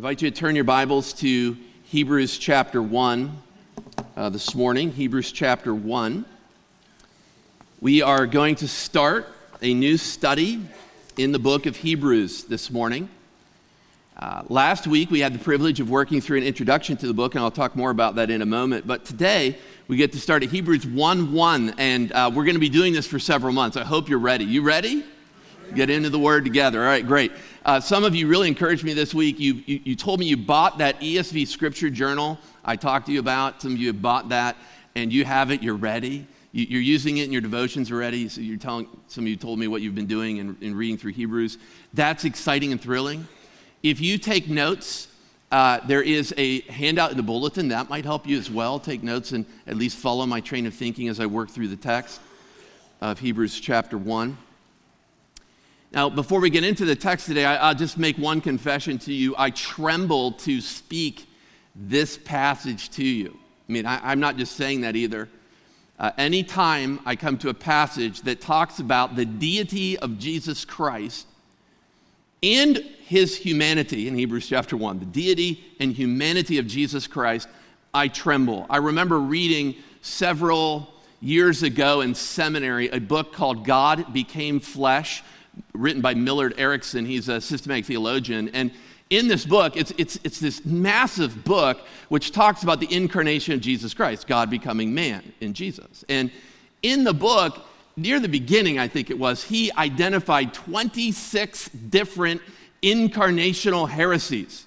invite you to turn your Bibles to Hebrews chapter 1 uh, this morning. Hebrews chapter 1. We are going to start a new study in the book of Hebrews this morning. Uh, last week, we had the privilege of working through an introduction to the book, and I'll talk more about that in a moment. But today, we get to start at Hebrews 1 1, and uh, we're going to be doing this for several months. I hope you're ready. You ready? Get into the word together. All right, great. Uh, some of you really encouraged me this week. You, you, you told me you bought that ESV scripture journal I talked to you about. Some of you have bought that, and you have it, you're ready. You, are using it in your devotions already. So you're telling, some of you told me what you've been doing in, in reading through Hebrews. That's exciting and thrilling. If you take notes, uh, there is a handout in the bulletin that might help you as well. Take notes and at least follow my train of thinking as I work through the text of Hebrews chapter 1. Now, before we get into the text today, I, will just make one confession to you. I tremble to speak this passage to you. I mean, I, am not just saying that either. Uh, anytime I come to a passage that talks about the deity of Jesus Christ, and his humanity in Hebrews chapter 1, the deity and humanity of Jesus Christ, I tremble. I remember reading several years ago in seminary a book called God Became Flesh, written by Millard Erickson. He's a systematic theologian. And in this book, it's, it's, it's this massive book which talks about the incarnation of Jesus Christ, God becoming man in Jesus. And in the book, near the beginning, I think it was, he identified 26 different incarnational heresies.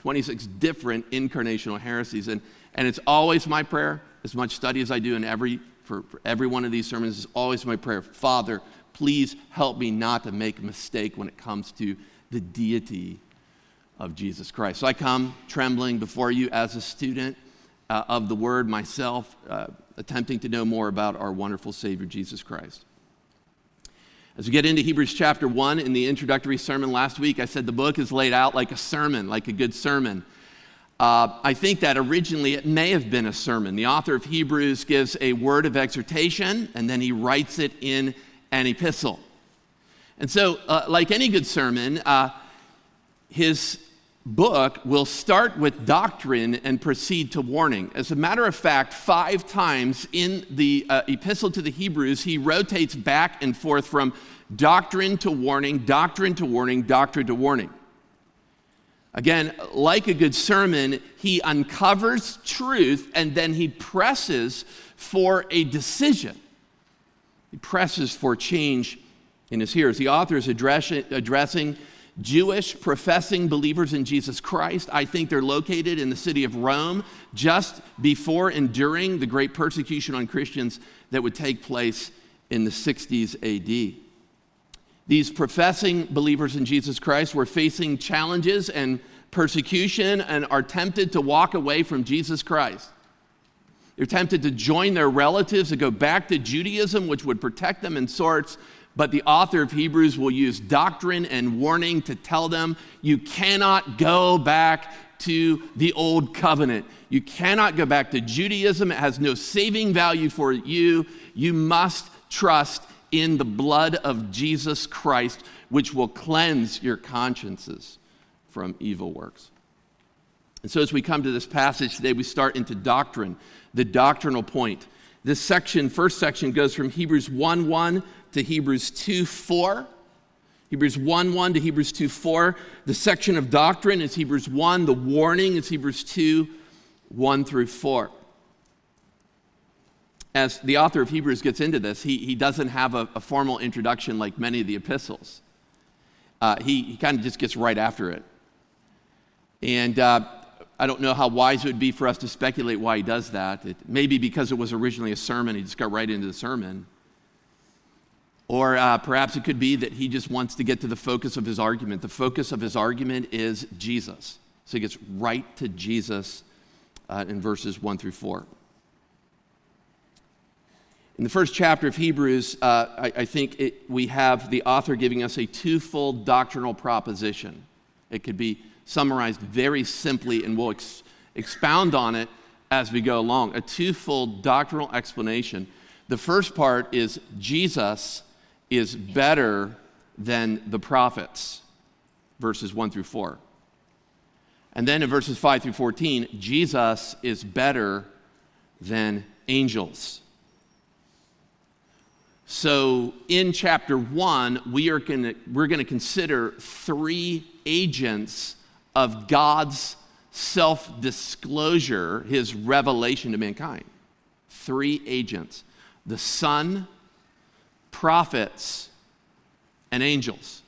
26 different incarnational heresies. And, and it's always my prayer, as much study as I do in every, for, for every one of these sermons, is always my prayer Father, please help me not to make a mistake when it comes to the deity of Jesus Christ. So I come trembling before you as a student uh, of the word myself, uh, attempting to know more about our wonderful Savior, Jesus Christ. As we get into Hebrews chapter 1 in the introductory sermon last week, I said the book is laid out like a sermon, like a good sermon. Uh, I think that originally it may have been a sermon. The author of Hebrews gives a word of exhortation and then he writes it in an epistle. And so, uh, like any good sermon, uh, his book will start with doctrine and proceed to warning. As a matter of fact, five times in the uh, epistle to the Hebrews, he rotates back and forth from doctrine to warning, doctrine to warning, doctrine to warning. Again, like a good sermon, he uncovers truth and then he presses for a decision. He presses for change in his hearers. The author is addressing Jewish professing believers in Jesus Christ. I think they're located in the city of Rome just before and during the great persecution on Christians that would take place in the 60s AD. These professing believers in Jesus Christ were facing challenges and persecution and are tempted to walk away from Jesus Christ. They're tempted to join their relatives and go back to Judaism, which would protect them in sorts but the author of Hebrews will use doctrine and warning to tell them you cannot go back to the old covenant. You cannot go back to Judaism. It has no saving value for you. You must trust in the blood of Jesus Christ, which will cleanse your consciences from evil works. And so, as we come to this passage today, we start into doctrine, the doctrinal point. This section, first section, goes from Hebrews 1 1 to Hebrews 2 4. Hebrews 1 1 to Hebrews 2 4. The section of doctrine is Hebrews 1. The warning is Hebrews 2 1 through 4. As the author of Hebrews gets into this, he, he doesn't have a, a formal introduction like many of the epistles. Uh, he, he kind of just gets right after it. And uh, I don't know how wise it would be for us to speculate why he does that. It, maybe because it was originally a sermon, he just got right into the sermon. Or uh, perhaps it could be that he just wants to get to the focus of his argument. The focus of his argument is Jesus. So he gets right to Jesus uh, in verses 1 through 4. In the first chapter of Hebrews, uh, I, I, think it, we have the author giving us a twofold doctrinal proposition. It could be summarized very simply, and we'll ex- expound on it as we go along. A twofold doctrinal explanation. The first part is Jesus is better than the prophets, verses 1 through 4. And then in verses 5 through 14, Jesus is better than angels. So in chapter 1, we are gonna, we're going to consider three agents of God's self disclosure, his revelation to mankind. Three agents the Son, prophets, and angels.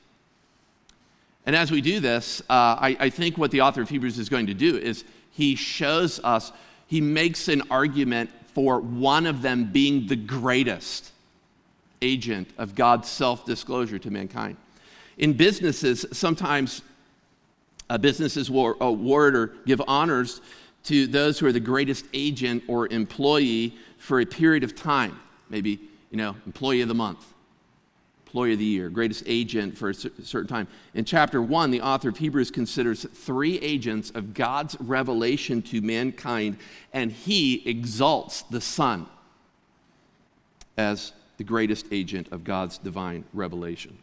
And as we do this, uh, I, I think what the author of Hebrews is going to do is he shows us, he makes an argument for one of them being the greatest agent of God's self disclosure to mankind. In businesses, sometimes uh, businesses will award or give honors to those who are the greatest agent or employee for a period of time. Maybe, you know, employee of the month, employee of the year, greatest agent for a certain time. In chapter one, the author of Hebrews considers three agents of God's revelation to mankind, and he exalts the Son as the greatest agent of God's divine revelation.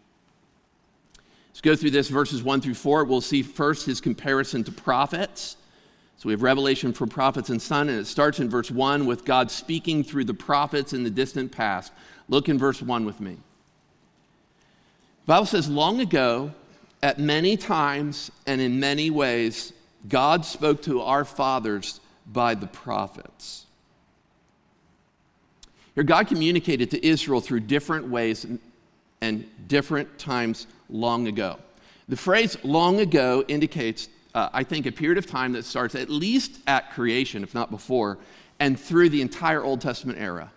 Let's go through this verses 1 through 4. We'll see first his comparison to prophets. So we have revelation from prophets and son, and it starts in verse 1 with God speaking through the prophets in the distant past. Look in verse 1 with me. The Bible says, Long ago, at many times and in many ways, God spoke to our fathers by the prophets. Here, God communicated to Israel through different ways and different times long ago. The phrase long ago indicates, uh, I think, a period of time that starts at least at creation, if not before, and through the entire Old Testament era.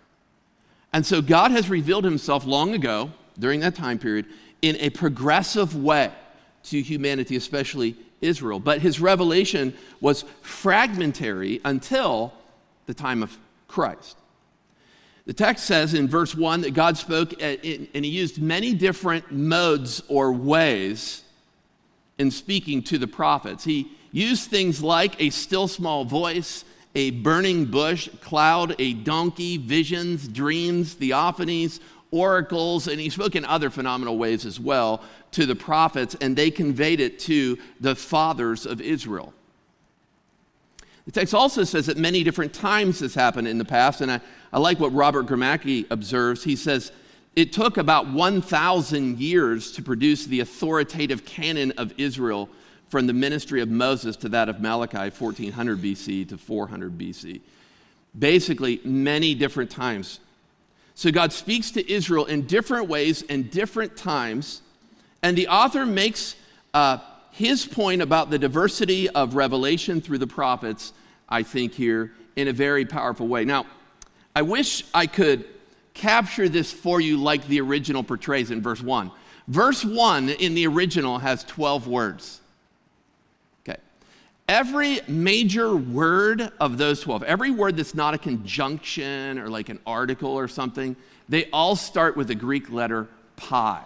And so God has revealed himself long ago, during that time period, in a progressive way to humanity, especially Israel. But his revelation was fragmentary until the time of Christ. The text says in verse 1 that God spoke uh, and he used many different modes or ways in speaking to the prophets. He used things like a still small voice, a burning bush, cloud, a donkey, visions, dreams, theophanies, oracles, and he spoke in other phenomenal ways as well to the prophets, and they conveyed it to the fathers of Israel. The text also says that many different times this happened in the past, and I, I like what Robert Gromacki observes. He says, it took about 1,000 years to produce the authoritative canon of Israel from the ministry of Moses to that of Malachi, 1400 BC to 400 BC. Basically, many different times. So God speaks to Israel in different ways and different times, and the author makes uh, his point about the diversity of revelation through the prophets, I think, here in a very powerful way. Now, I wish I could capture this for you like the original portrays in verse 1. Verse 1 in the original has 12 words. Okay. Every major word of those 12, every word that's not a conjunction or like an article or something, they all start with the Greek letter pi.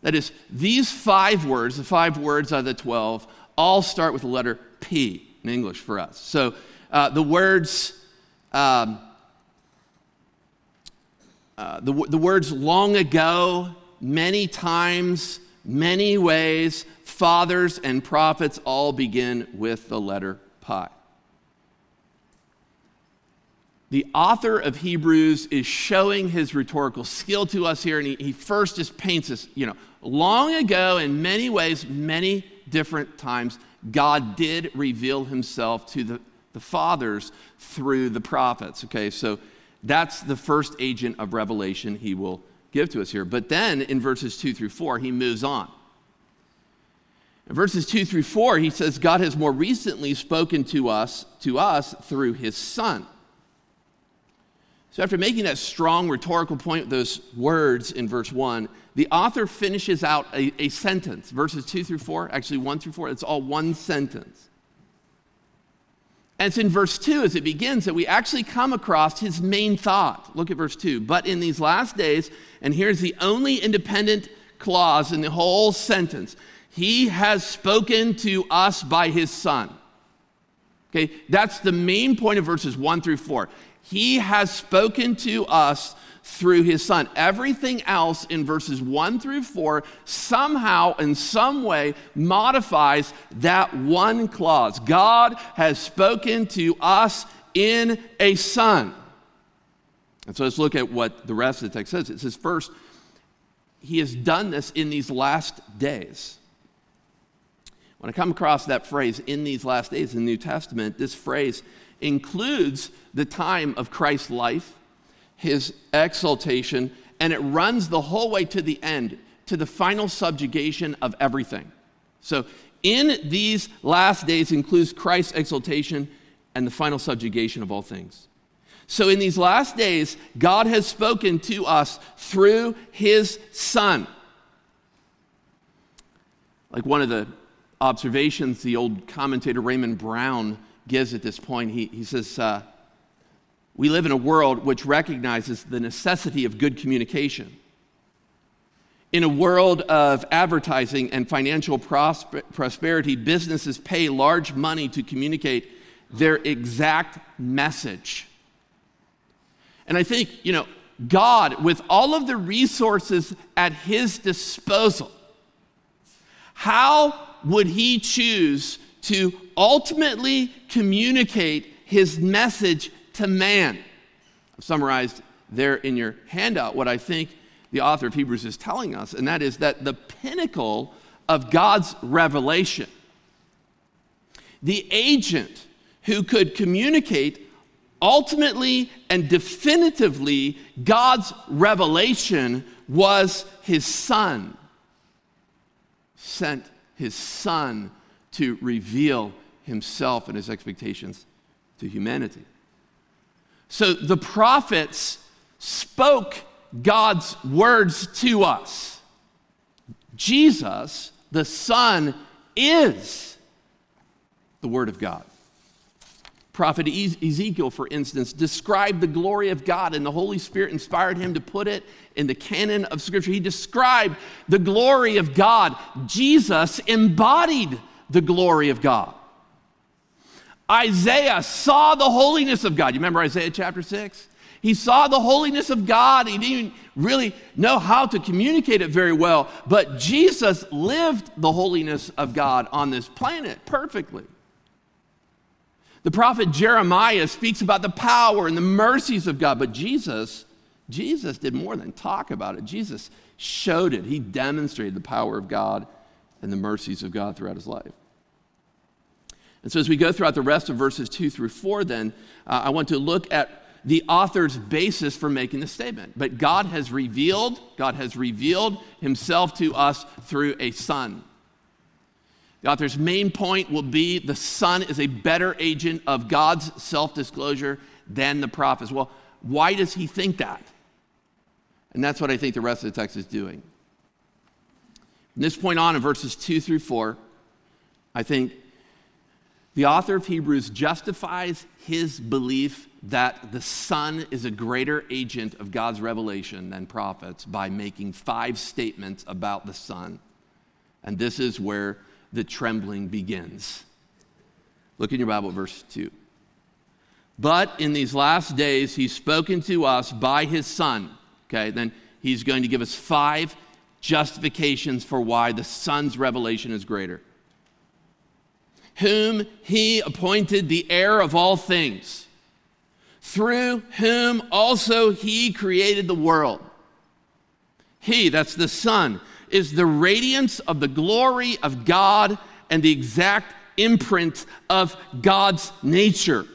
That is, these five words, the five words out of the 12, all start with the letter P in English for us. So uh, the words, um, uh, the, the words long ago, many times, many ways, fathers and prophets all begin with the letter pi the author of Hebrews is showing his rhetorical skill to us here, and he, he first just paints us, you know, long ago, in many ways, many different times, God did reveal himself to the, the fathers through the prophets. Okay, so that's the first agent of revelation he will give to us here. But then in verses 2 through 4, he moves on. In verses 2 through 4, he says, God has more recently spoken to us, to us through his Son. So, after making that strong rhetorical point, with those words in verse 1, the author finishes out a, a, sentence, verses 2 through 4, actually 1 through 4, it's all one sentence. And it's in verse 2 as it begins that we actually come across his main thought. Look at verse 2. But in these last days, and here's the only independent clause in the whole sentence he has spoken to us by his son. Okay, that's the main point of verses 1 through 4. He has spoken to us through his son. Everything else in verses 1 through 4 somehow, in some way, modifies that one clause. God has spoken to us in a son. And so let's look at what the rest of the text says. It says, first, he has done this in these last days. When I come across that phrase, in these last days in the New Testament, this phrase includes the time of Christ's life, his exaltation, and it runs the whole way to the end, to the final subjugation of everything. So, in these last days includes Christ's exaltation and the final subjugation of all things. So, in these last days, God has spoken to us through his Son. Like one of the observations the old commentator Raymond Brown gives at this point, he, he says, uh, We live in a world which recognizes the necessity of good communication. In a world of advertising and financial prosper- prosperity, businesses pay large money to communicate their exact message. And I think, you know, God, with all of the resources at his disposal, how would he choose to ultimately communicate his message to man? I've summarized there in your handout what I think the author of Hebrews is telling us, and that is that the pinnacle of God's revelation, the agent who could communicate ultimately and definitively God's revelation was his son, sent his son to reveal himself and his expectations to humanity. So the prophets spoke God's words to us. Jesus, the Son, is the Word of God prophet Ezekiel, for instance, described the glory of God, and the Holy Spirit inspired him to put it in the canon of Scripture. He described the glory of God. Jesus embodied the glory of God. Isaiah saw the holiness of God. You remember Isaiah chapter 6? He saw the holiness of God. He didn't really know how to communicate it very well, but Jesus lived the holiness of God on this planet perfectly. The prophet Jeremiah speaks about the power and the mercies of God, but Jesus, Jesus did more than talk about it. Jesus showed it. He demonstrated the power of God and the mercies of God throughout his life. And so, as we go throughout the rest of verses two through four, then uh, I want to look at the author's basis for making the statement. But God has revealed, God has revealed himself to us through a son. The author's main point will be the Son is a better agent of God's self disclosure than the prophets. Well, why does he think that? And that's what I think the rest of the text is doing. From this point on, in verses 2 through 4, I think the author of Hebrews justifies his belief that the Son is a greater agent of God's revelation than prophets by making five statements about the Son. And this is where the trembling begins. Look in your Bible, verse 2. But in these last days, he's spoken to us by his Son. Okay, then he's going to give us five justifications for why the Son's revelation is greater. Whom he appointed the heir of all things, through whom also he created the world. He, that's the Son, is the radiance of the glory of God and the exact imprint of God's nature.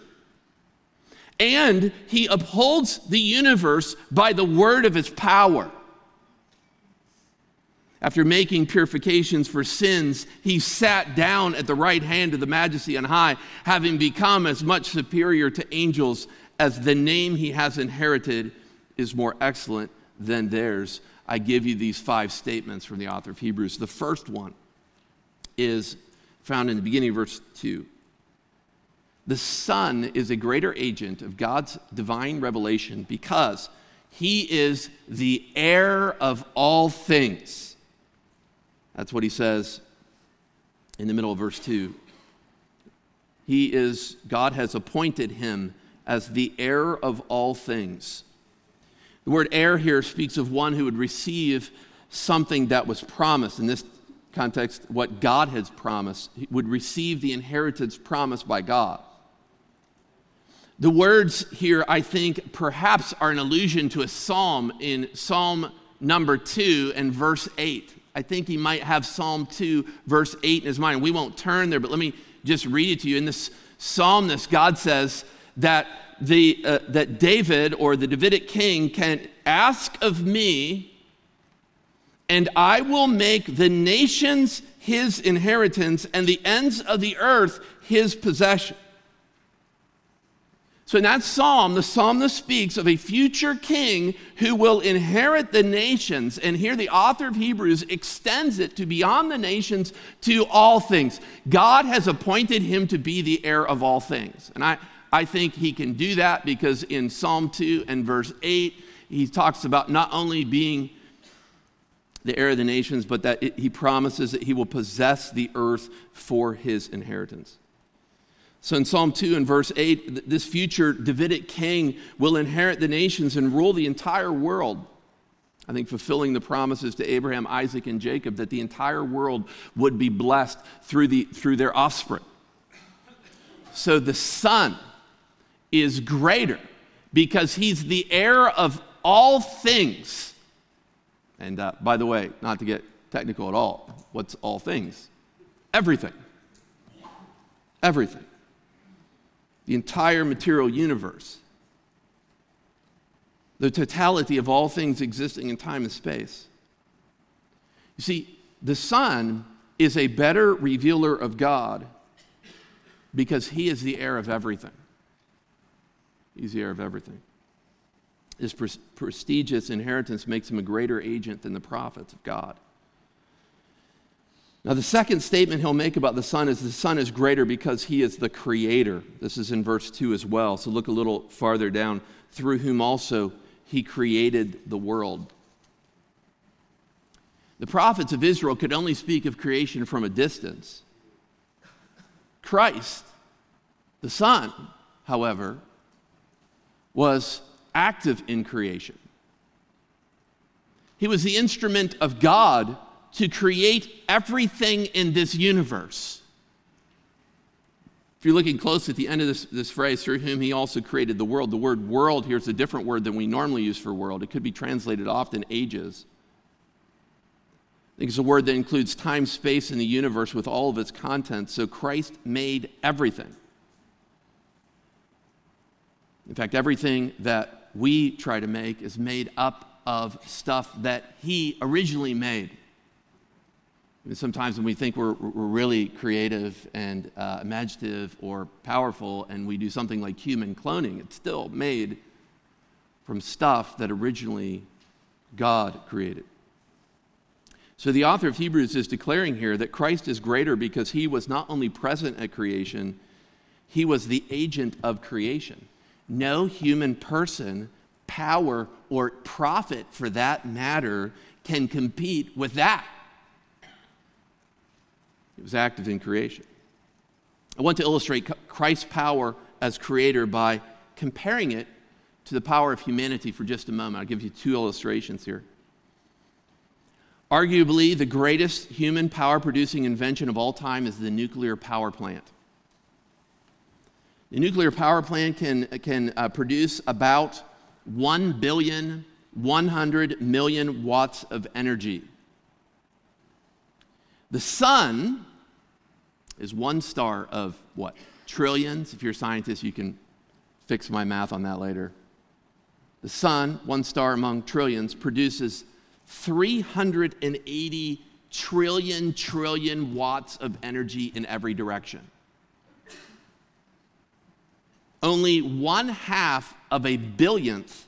And he upholds the universe by the word of his power. After making purifications for sins, he sat down at the right hand of the majesty on high, having become as much superior to angels as the name he has inherited is more excellent than theirs. I give you these five statements from the author of Hebrews. The first one is found in the beginning of verse 2. The Son is a greater agent of God's divine revelation because he is the heir of all things. That's what he says in the middle of verse 2. He is, God has appointed him as the heir of all things The word heir here speaks of one who would receive something that was promised. In this context, what God has promised, would receive the inheritance promised by God. The words here, I think, perhaps are an allusion to a psalm in Psalm number 2 and verse 8. I think he might have Psalm 2, verse 8 in his mind. We won't turn there, but let me just read it to you. In this psalm, this God says that, the, uh, that David or the Davidic king can ask of me, and I will make the nations his inheritance and the ends of the earth his possession. So, in that psalm, the psalmist speaks of a future king who will inherit the nations. And here, the author of Hebrews extends it to beyond the nations to all things. God has appointed him to be the heir of all things. And I, I think he can do that because in Psalm 2 and verse 8, he talks about not only being the heir of the nations, but that it, he promises that he will possess the earth for his inheritance. So in Psalm 2 and verse 8, this future Davidic king will inherit the nations and rule the entire world. I think fulfilling the promises to Abraham, Isaac, and Jacob that the entire world would be blessed through, the, through their offspring. So the Son is greater because he's the heir of all things. And uh, by the way, not to get technical at all, what's all things? Everything. Everything the entire material universe, the totality of all things existing in time and space. You see, the Son is a better revealer of God because he is the heir of everything. He's the heir of everything. His pre- prestigious inheritance makes him a greater agent than the prophets of God. Now, the second statement he'll make about the Son is the Son is greater because he is the creator. This is in verse 2 as well. So look a little farther down. Through whom also he created the world. The prophets of Israel could only speak of creation from a distance. Christ, the Son, however, was active in creation. He was the instrument of God to create everything in this universe. If you're looking close at the end of this, this phrase, through whom he also created the world, the word world here is a different word than we normally use for world. It could be translated often ages. I think it's a word that includes time, space, and the universe with all of its content. So Christ made everything. In fact, everything that we try to make is made up of stuff that he originally made sometimes when we think we're, we're really creative and uh, imaginative or powerful and we do something like human cloning, it's still made from stuff that originally God created. So the author of Hebrews is declaring here that Christ is greater because he was not only present at creation, he was the agent of creation. No human person, power, or prophet for that matter can compete with that. It was active in creation. I want to illustrate Christ's power as creator by comparing it to the power of humanity for just a moment. I'll give you two illustrations here. Arguably, the greatest human power producing invention of all time is the nuclear power plant. The nuclear power plant can, can uh, produce about 1 billion 100 million watts of energy. The sun is one star of what? Trillions. If you're a scientist, you can fix my math on that later. The sun, one star among trillions, produces 380 trillion trillion watts of energy in every direction. Only one half of a billionth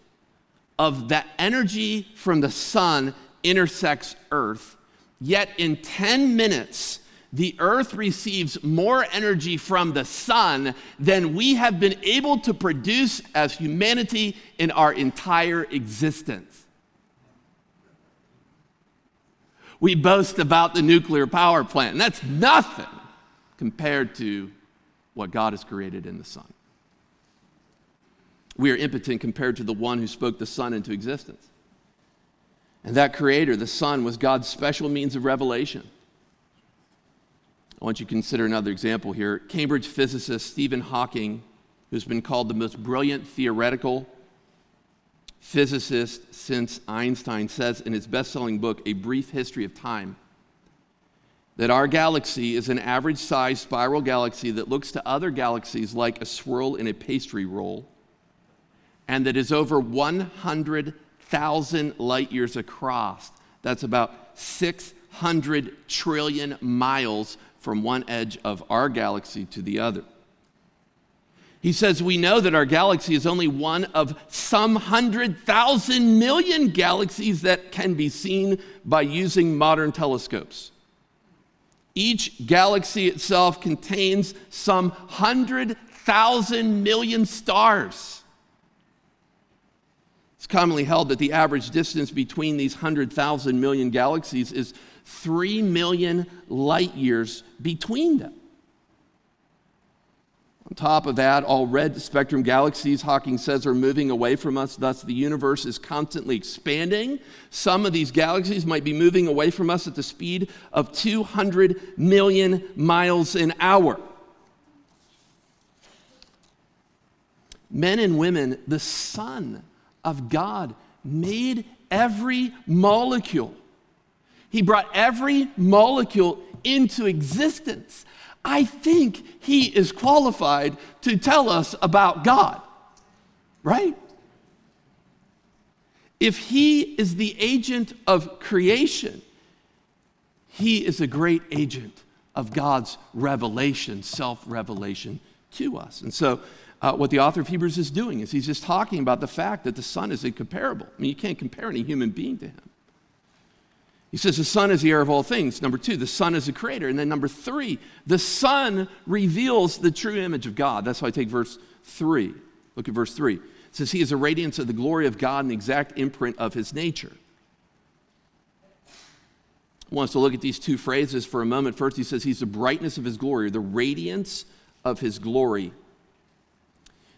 of that energy from the sun intersects Earth Yet in 10 minutes, the earth receives more energy from the sun than we have been able to produce as humanity in our entire existence. We boast about the nuclear power plant, and that's nothing compared to what God has created in the sun. We are impotent compared to the one who spoke the sun into existence. And that creator, the Son, was God's special means of revelation. I want you to consider another example here. Cambridge physicist Stephen Hawking, who's been called the most brilliant theoretical physicist since Einstein, says in his best selling book, A Brief History of Time, that our galaxy is an average sized spiral galaxy that looks to other galaxies like a swirl in a pastry roll, and that is over 100,000 light years across. That's about 600 trillion miles from one edge of our galaxy to the other. He says, We know that our galaxy is only one of some hundred thousand million galaxies that can be seen by using modern telescopes. Each galaxy itself contains some 100,000 million stars. It's commonly held that the average distance between these 100,000 million galaxies is 3 million light years between them. On top of that, all red spectrum galaxies, Hawking says, are moving away from us. Thus, the universe is constantly expanding. Some of these galaxies might be moving away from us at the speed of 200 million miles an hour. Men and women, the Son of God made every molecule. He brought every molecule into existence. I think he is qualified to tell us about God, right? If he is the agent of creation, he is a great agent of God's revelation, self revelation to us. And so, uh, what the author of Hebrews is doing is he's just talking about the fact that the Son is incomparable. I mean, you can't compare any human being to him. He says the Son is the heir of all things. Number two, the Son is the creator. And then number three, the Son reveals the true image of God. That's why I take verse three. Look at verse three. It says, He is a radiance of the glory of God and the exact imprint of his nature. I want us to look at these two phrases for a moment. First, he says, He's the brightness of his glory, or the radiance of his glory.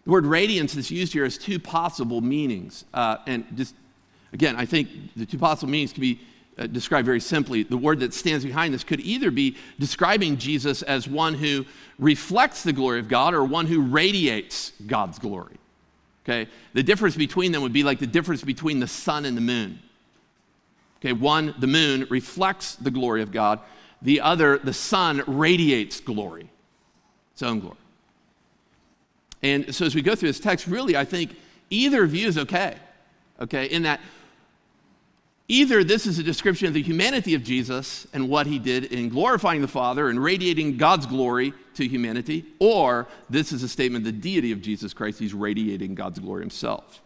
The word radiance that's used here has two possible meanings. Uh, and just, again, I think the two possible meanings can be uh, described very simply. The word that stands behind this could either be describing Jesus as one who reflects the glory of God or one who radiates God's glory. Okay? The difference between them would be like the difference between the sun and the moon. Okay, one, the moon reflects the glory of God. The other, the sun radiates glory, its own glory. And so as we go through this text, really, I think either view is okay. Okay, in that Either this is a description of the humanity of Jesus and what he did in glorifying the Father and radiating God's glory to humanity, or this is a statement of the deity of Jesus Christ. He's radiating God's glory himself.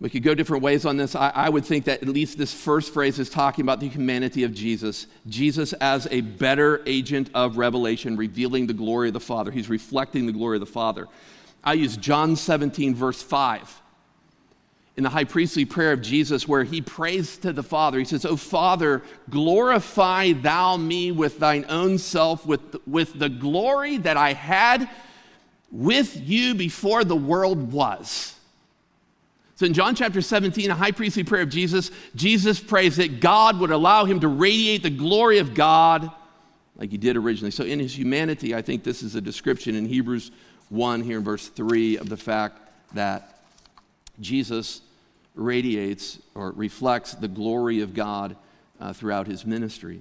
We could go different ways on this. I, I, would think that at least this first phrase is talking about the humanity of Jesus. Jesus as a better agent of revelation, revealing the glory of the Father. He's reflecting the glory of the Father. I use John 17, verse 5 in the high priestly prayer of Jesus, where he prays to the Father. He says, Oh, Father, glorify thou me with thine own self, with, with the glory that I had with you before the world was. So in John chapter 17, a high priestly prayer of Jesus, Jesus prays that God would allow him to radiate the glory of God like he did originally. So in his humanity, I think this is a description in Hebrews 1 here in verse 3 of the fact that Jesus radiates or reflects the glory of God uh, throughout his ministry.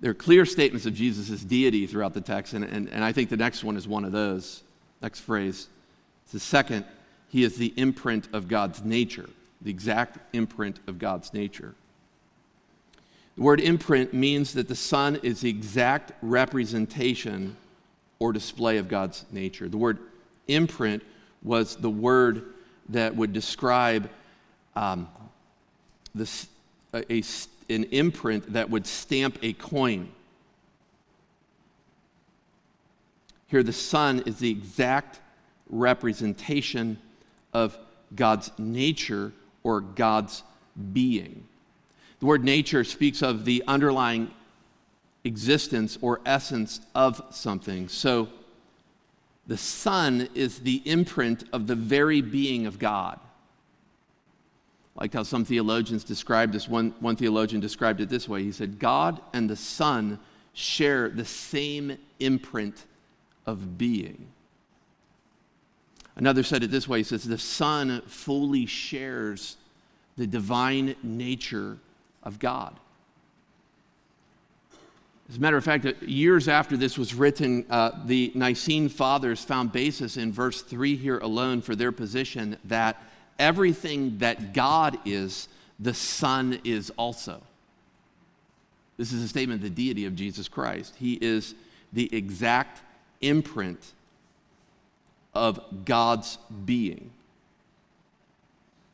There are clear statements of Jesus' deity throughout the text, and, and, and I think the next one is one of those. Next phrase. It's the second, he is the imprint of God's nature, the exact imprint of God's nature. The word imprint means that the Son is the exact representation or display of God's nature. The word imprint was the word that would describe um, this, a, a, an imprint that would stamp a coin. Here, the Son is the exact representation of God's nature or God's being. The word nature speaks of the underlying existence or essence of something. So, the Son is the imprint of the very being of God. Liked how some theologians described this. One, one theologian described it this way He said, God and the Son share the same imprint of being. Another said it this way He says, The Son fully shares the divine nature of God. As a matter of fact, uh, years after this was written, uh, the Nicene Fathers found basis in verse 3 here alone for their position that everything that God is, the Son is also. This is a statement of the deity of Jesus Christ. He is the exact imprint of God's being.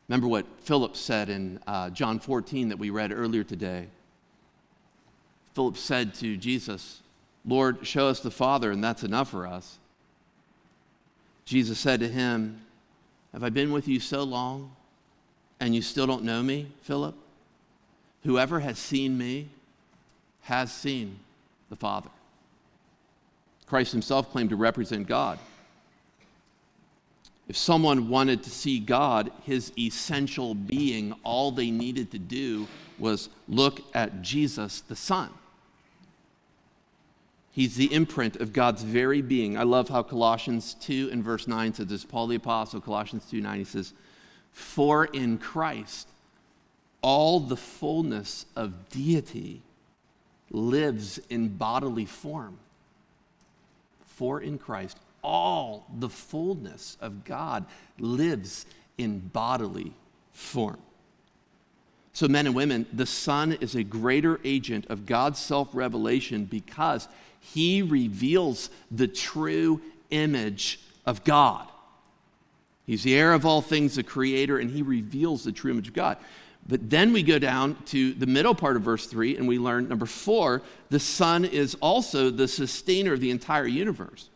Remember what Philip said in uh, John 14 that we read earlier today. Philip said to Jesus, Lord, show us the Father, and that's enough for us. Jesus said to him, Have I been with you so long, and you still don't know me, Philip? Whoever has seen me has seen the Father. Christ himself claimed to represent God. If someone wanted to see God, his essential being, all they needed to do was look at Jesus, the Son. He's the imprint of God's very being. I love how Colossians 2 and verse 9 says this. Paul the Apostle, Colossians 2 9, he says, For in Christ all the fullness of deity lives in bodily form. For in Christ all the fullness of God lives in bodily form. So, men and women, the Son is a greater agent of God's self revelation because he reveals the true image of God. He's the heir of all things, the creator, and he reveals the true image of God. But then we go down to the middle part of verse 3 and we learn number 4, the Son is also the sustainer of the entire universe.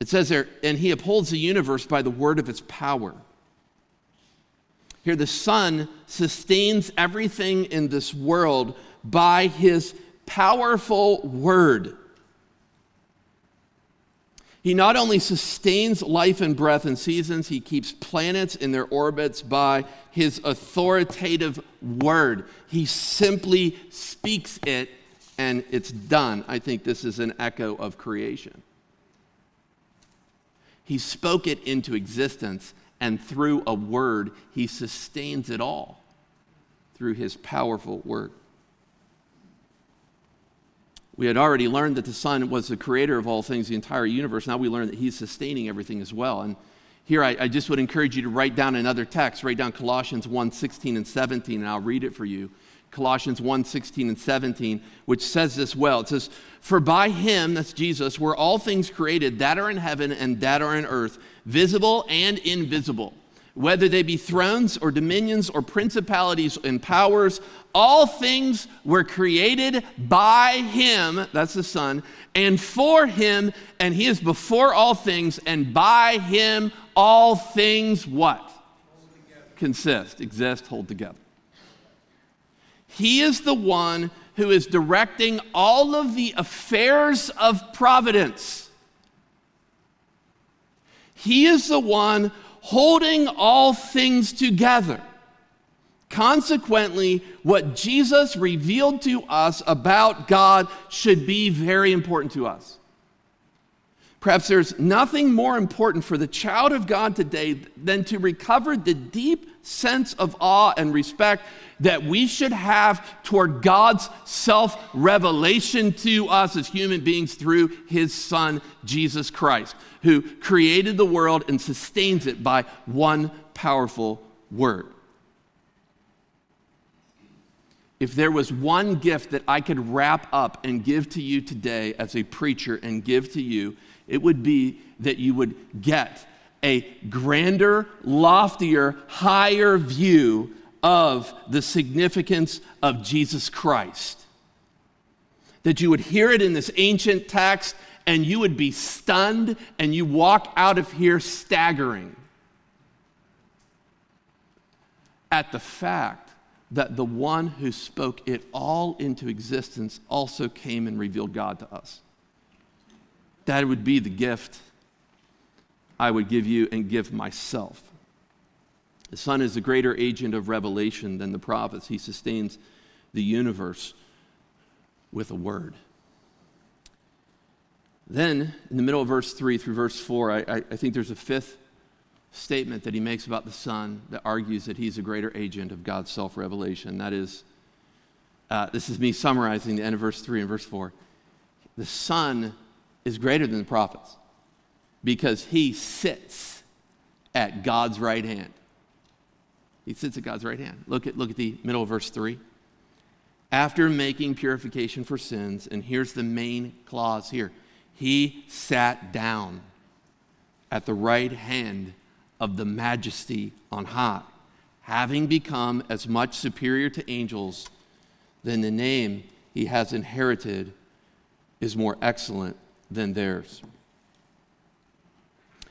It says there, and he upholds the universe by the word of its power. Here, the Son sustains everything in this world by his powerful word. He not only sustains life and breath and seasons, he keeps planets in their orbits by his authoritative word. He simply speaks it and it's done. I think this is an echo of creation. He spoke it into existence, and through a word, he sustains it all through his powerful word. We had already learned that the Son was the creator of all things, the entire universe. Now we learn that He's sustaining everything as well. And here I, I, just would encourage you to write down another text, write down Colossians 1 16 and 17, and I'll read it for you. Colossians 1 16 and 17, which says this well. It says, For by him, that's Jesus, were all things created that are in heaven and that are in earth, visible and invisible whether they be thrones or dominions or principalities and powers, all things were created by him, that's the Son, and for him, and he is before all things, and by him all things what? Consist, exist, hold together. He is the one who is directing all of the affairs of providence. He is the one holding all things together. Consequently, what Jesus revealed to us about God should be very important to us. Perhaps there's nothing more important for the child of God today than to recover the deep sense of awe and respect that we should have toward God's self revelation to us as human beings through his Son, Jesus Christ, who created the world and sustains it by one powerful word. If there was one gift that I could wrap up and give to you today as a preacher and give to you, it would be that you would get a grander, loftier, higher view of the significance of Jesus Christ. That you would hear it in this ancient text and you would be stunned and you walk out of here staggering at the fact that the one who spoke it all into existence also came and revealed God to us. That would be the gift I would give you and give myself. The Son is a greater agent of revelation than the prophets. He sustains the universe with a word. Then, in the middle of verse 3 through verse 4, I, I, think there's a fifth statement that he makes about the Son that argues that he's a greater agent of God's self revelation. That is, uh, this is me summarizing the end of verse 3 and verse 4. The Son is greater than the prophets because he sits at God's right hand. He sits at God's right hand. Look at, look at the middle of verse 3. After making purification for sins, and here's the main clause here he sat down at the right hand of the majesty on high, having become as much superior to angels than the name he has inherited is more excellent than theirs.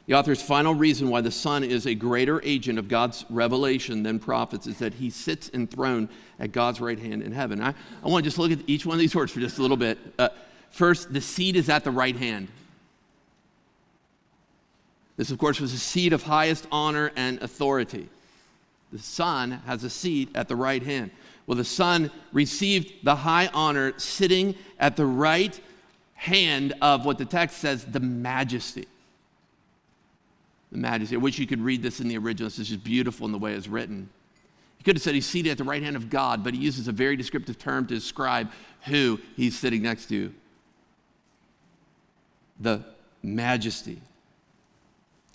The author's final reason why the Son is a greater agent of God's revelation than prophets is that he sits enthroned at God's right hand in heaven. I, I want to just look at each one of these words for just a little bit. Uh, first, the seat is at the right hand. This, of course, was a seat of highest honor and authority. The Son has a seat at the right hand. Well, the Son received the high honor sitting at the right hand of what the text says, the majesty the majesty. I wish you could read this in the original. This is just beautiful in the way it's written. He could have said he's seated at the right hand of God, but he uses a very descriptive term to describe who he's sitting next to the majesty,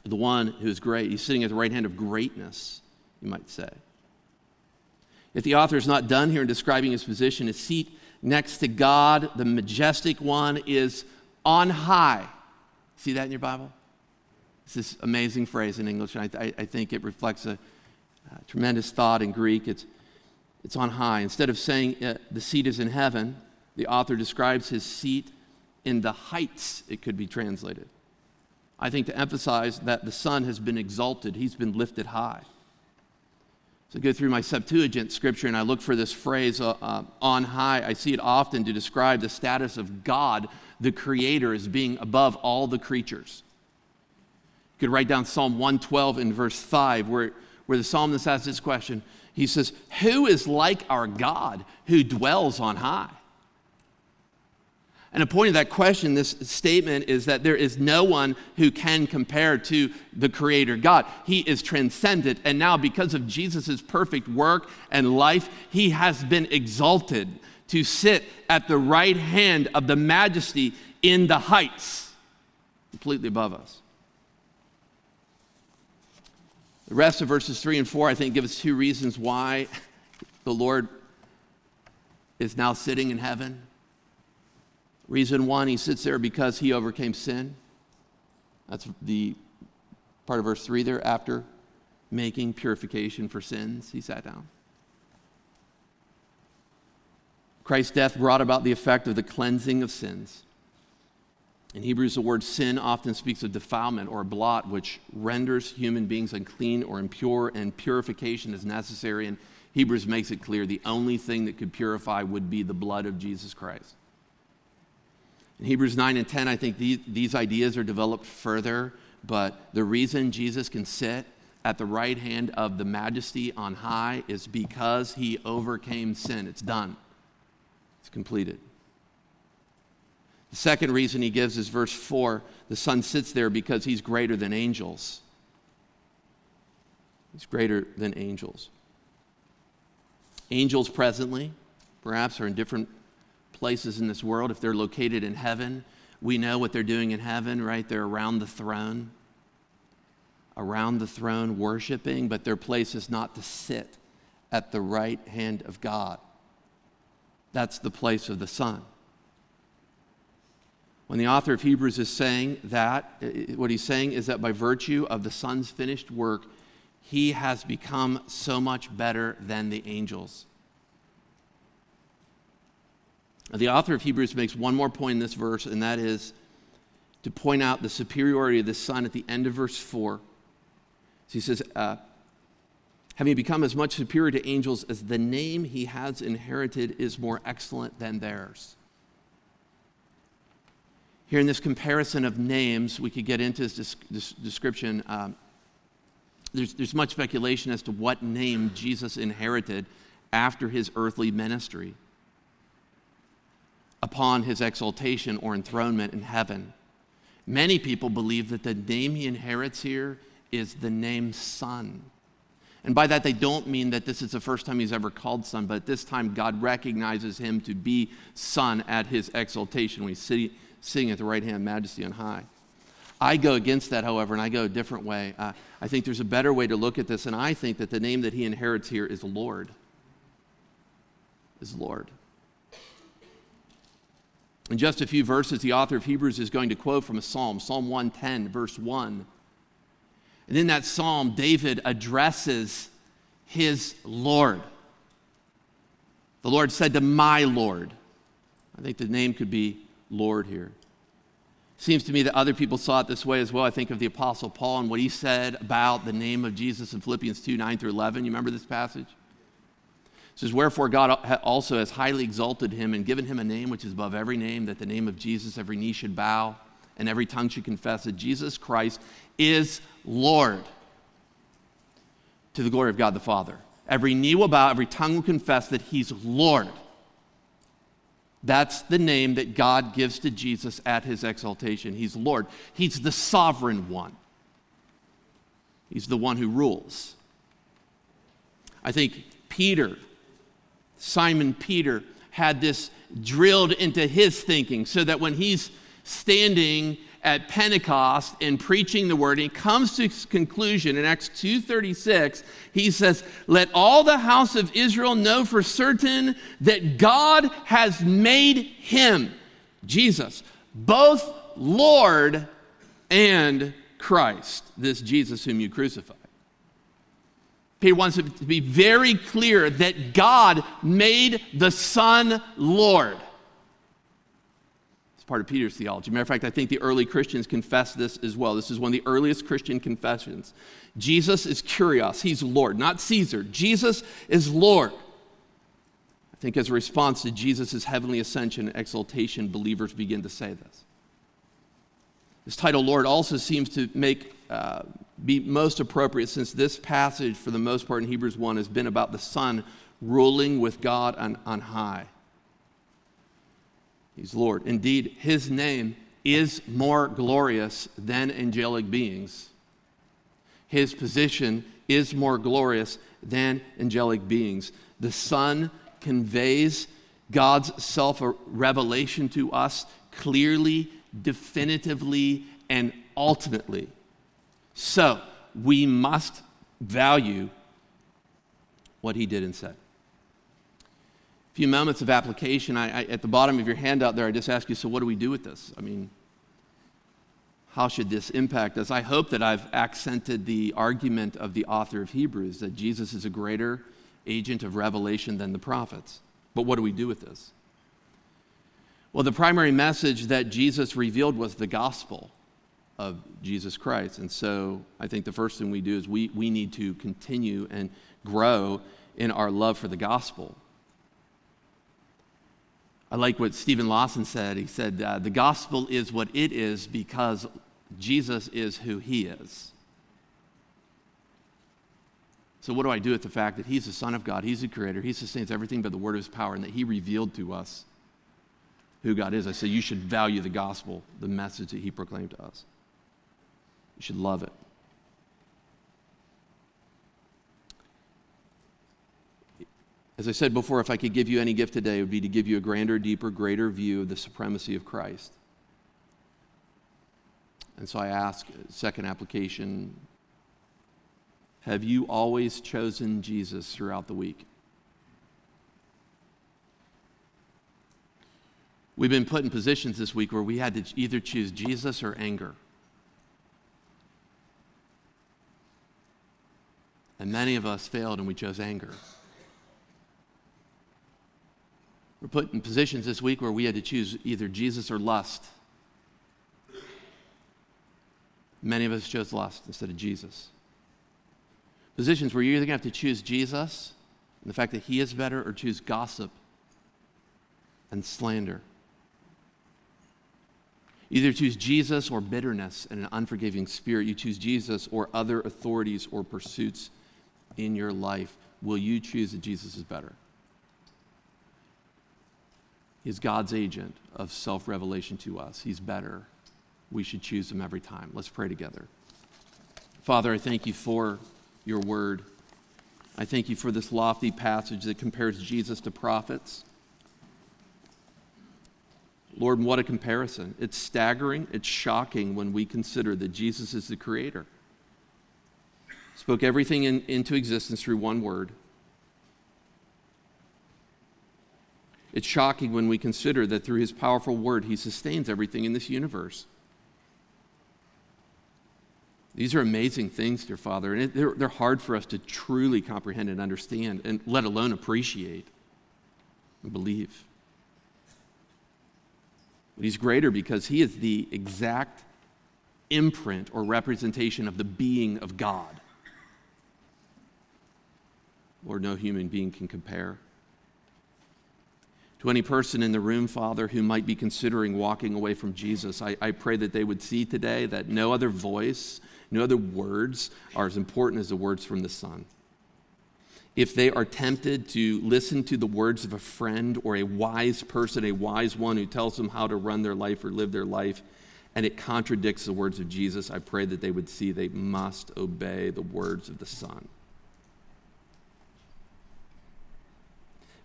the one who is great. He's sitting at the right hand of greatness, you might say. If the author is not done here in describing his position, his seat next to God, the majestic one, is on high. See that in your Bible? It's this amazing phrase in English, and I, I think it reflects a, a, tremendous thought in Greek. It's, it's on high. Instead of saying uh, the seat is in heaven, the author describes his seat in the heights, it could be translated. I think to emphasize that the Son has been exalted, he's been lifted high. So I go through my Septuagint scripture and I look for this phrase, uh, uh, on high. I see it often to describe the status of God, the Creator, as being above all the creatures You could write down Psalm 112 in verse 5, where, where the psalmist asks this question. He says, Who is like our God who dwells on high? And a point of that question, this statement, is that there is no one who can compare to the Creator God. He is transcendent. And now, because of Jesus' perfect work and life, he has been exalted to sit at the right hand of the majesty in the heights, completely above us. The rest of verses 3 and 4, I think, give us two reasons why the Lord is now sitting in heaven. Reason one, he sits there because he overcame sin. That's the part of verse 3 there. After making purification for sins, he sat down. Christ's death brought about the effect of the cleansing of sins. In Hebrews, the word sin often speaks of defilement or blot, which renders human beings unclean or impure, and purification is necessary. And Hebrews makes it clear the only thing that could purify would be the blood of Jesus Christ. In Hebrews 9 and 10, I think these, these ideas are developed further, but the reason Jesus can sit at the right hand of the majesty on high is because he overcame sin. It's done, it's completed. The second reason he gives is verse 4 the Son sits there because he's greater than angels. He's greater than angels. Angels presently, perhaps, are in different places in this world. If they're located in heaven, we know what they're doing in heaven, right? They're around the throne, around the throne worshiping, but their place is not to sit at the right hand of God. That's the place of the Son. When the author of Hebrews is saying that, what he's saying is that by virtue of the Son's finished work, he has become so much better than the angels. The author of Hebrews makes one more point in this verse, and that is to point out the superiority of the Son at the end of verse 4. So he says, uh, having become as much superior to angels as the name he has inherited is more excellent than theirs. Here in this comparison of names, we could get into this, this description. Um, there's, there's much speculation as to what name Jesus inherited after his earthly ministry upon his exaltation or enthronement in heaven. Many people believe that the name he inherits here is the name Son. And by that, they don't mean that this is the first time he's ever called Son, but this time, God recognizes him to be Son at his exaltation when he's sitting, sitting at the right hand majesty on high. I go against that, however, and I go a different way. Uh, I think there's a better way to look at this, and I think that the name that he inherits here is Lord. Is Lord. In just a few verses, the author of Hebrews is going to quote from a psalm, Psalm 110, verse 1. And in that psalm, David addresses his Lord. The Lord said to my Lord. I think the name could be Lord here. Seems to me that other people saw it this way as well. I think of the Apostle Paul and what he said about the name of Jesus in Philippians 2 9 through 11. You remember this passage? It says, Wherefore God also has highly exalted him and given him a name which is above every name, that the name of Jesus every knee should bow and every tongue should confess that Jesus Christ is Lord to the glory of God the Father. Every knee will bow, every tongue will confess that he's Lord. That's the name that God gives to Jesus at his exaltation. He's Lord. He's the sovereign one. He's the one who rules. I think Peter, Simon Peter, had this drilled into his thinking so that when he's standing at Pentecost and preaching the word. he comes to his conclusion in Acts 2:36. He says, "Let all the house of Israel know for certain that God has made him, Jesus, both Lord and Christ, this Jesus whom you crucified." Peter wants it to be very clear that God made the Son Lord It's part of Peter's theology. Matter of fact, I think the early Christians confess this as well. This is one of the earliest Christian confessions. Jesus is Kyrios, he's Lord, not Caesar. Jesus is Lord. I think as a response to Jesus' heavenly ascension and exaltation, believers begin to say this. This title, Lord, also seems to make uh, be most appropriate since this passage, for the most part in Hebrews 1, has been about the Son ruling with God on, on high. He's Lord. Indeed, his name is more glorious than angelic beings. His position is more glorious than angelic beings. The Son conveys God's self revelation to us clearly, definitively, and ultimately. So we must value what he did and said A few moments of application. I, I, at the bottom of your handout there, I just ask you, so what do we do with this? I mean, how should this impact us? I hope that I've accented the argument of the author of Hebrews that Jesus is a greater agent of revelation than the prophets. But what do we do with this? Well, the primary message that Jesus revealed was the gospel of Jesus Christ. And so I think the first thing we do is we, we need to continue and grow in our love for the gospel. I like what Steven Lawson said. He said, uh, The gospel is what it is because Jesus is who he is. So, what do I do with the fact that he's the Son of God, he's the Creator, he sustains everything by the word of his power, and that he revealed to us who God is? I say, You should value the gospel, the message that he proclaimed to us. You should love it. As I said before, if I could give you any gift today, it would be to give you a grander, deeper, greater view of the supremacy of Christ. And so I ask, second application, have you always chosen Jesus throughout the week? We've been put in positions this week where we had to either choose Jesus or anger. And many of us failed and we chose anger. We're put in positions this week where we had to choose either Jesus or lust. Many of us chose lust instead of Jesus. Positions where you're either going to have to choose Jesus and the fact that he is better or choose gossip and slander. either choose Jesus or bitterness and an unforgiving spirit. You choose Jesus or other authorities or pursuits in your life. Will you choose that Jesus is better? He's God's agent of self revelation to us. He's better. We should choose him every time. Let's pray together. Father, I thank you for your word. I thank you for this lofty passage that compares Jesus to prophets. Lord, what a comparison. It's staggering, it's shocking when we consider that Jesus is the creator. Spoke everything in, into existence through one word. It's shocking when we consider that through his powerful word, he sustains everything in this universe. These are amazing things, dear Father, and they're, they're hard for us to truly comprehend and understand, and let alone appreciate and believe. But he's greater because he is the exact imprint or representation of the being of God. Lord, no human being can compare. To any person in the room, Father, who might be considering walking away from Jesus, I, I pray that they would see today that no other voice, no other words are as important as the words from the Son if they are tempted to listen to the words of a friend or a wise person, a wise one who tells them how to run their life or live their life, and it contradicts the words of Jesus, I pray that they would see they must obey the words of the Son.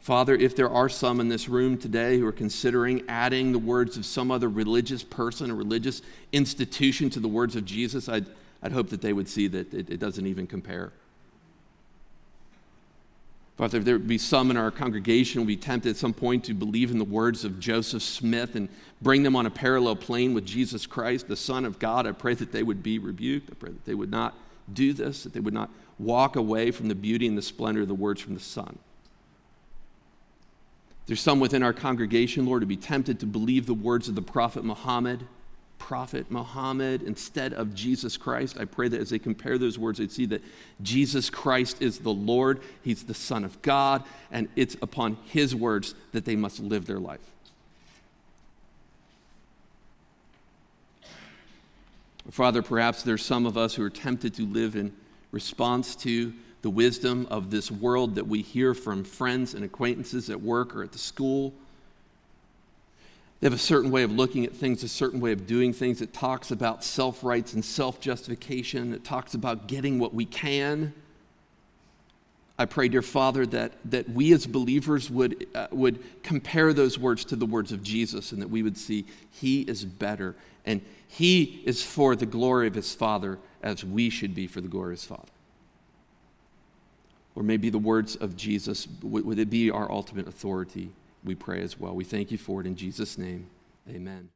Father, if there are some in this room today who are considering adding the words of some other religious person or religious institution to the words of Jesus, I'd, I'd hope that they would see that it, it doesn't even compare. Father, if there would be some in our congregation will be tempted at some point to believe in the words of Joseph Smith and bring them on a parallel plane with Jesus Christ, the Son of God, I pray that they would be rebuked. I pray that they would not do this, that they would not walk away from the beauty and the splendor of the words from the Son. There's some within our congregation, Lord, to be tempted to believe the words of the prophet Muhammad prophet Muhammad instead of Jesus Christ. I pray that as they compare those words, they'd see that Jesus Christ is the Lord, He's the Son of God, and it's upon His words that they must live their life. Father, perhaps there's some of us who are tempted to live in response to the wisdom of this world that we hear from friends and acquaintances at work or at the school they have a certain way of looking at things, a certain way of doing things. It talks about self rights and self justification. It talks about getting what we can. I pray, dear Father, that, that we as believers would, uh, would compare those words to the words of Jesus and that we would see He is better and He is for the glory of His Father as we should be for the glory of His Father. Or maybe the words of Jesus, would, it be our ultimate authority? we pray as well. We thank you for it in Jesus' name. Amen.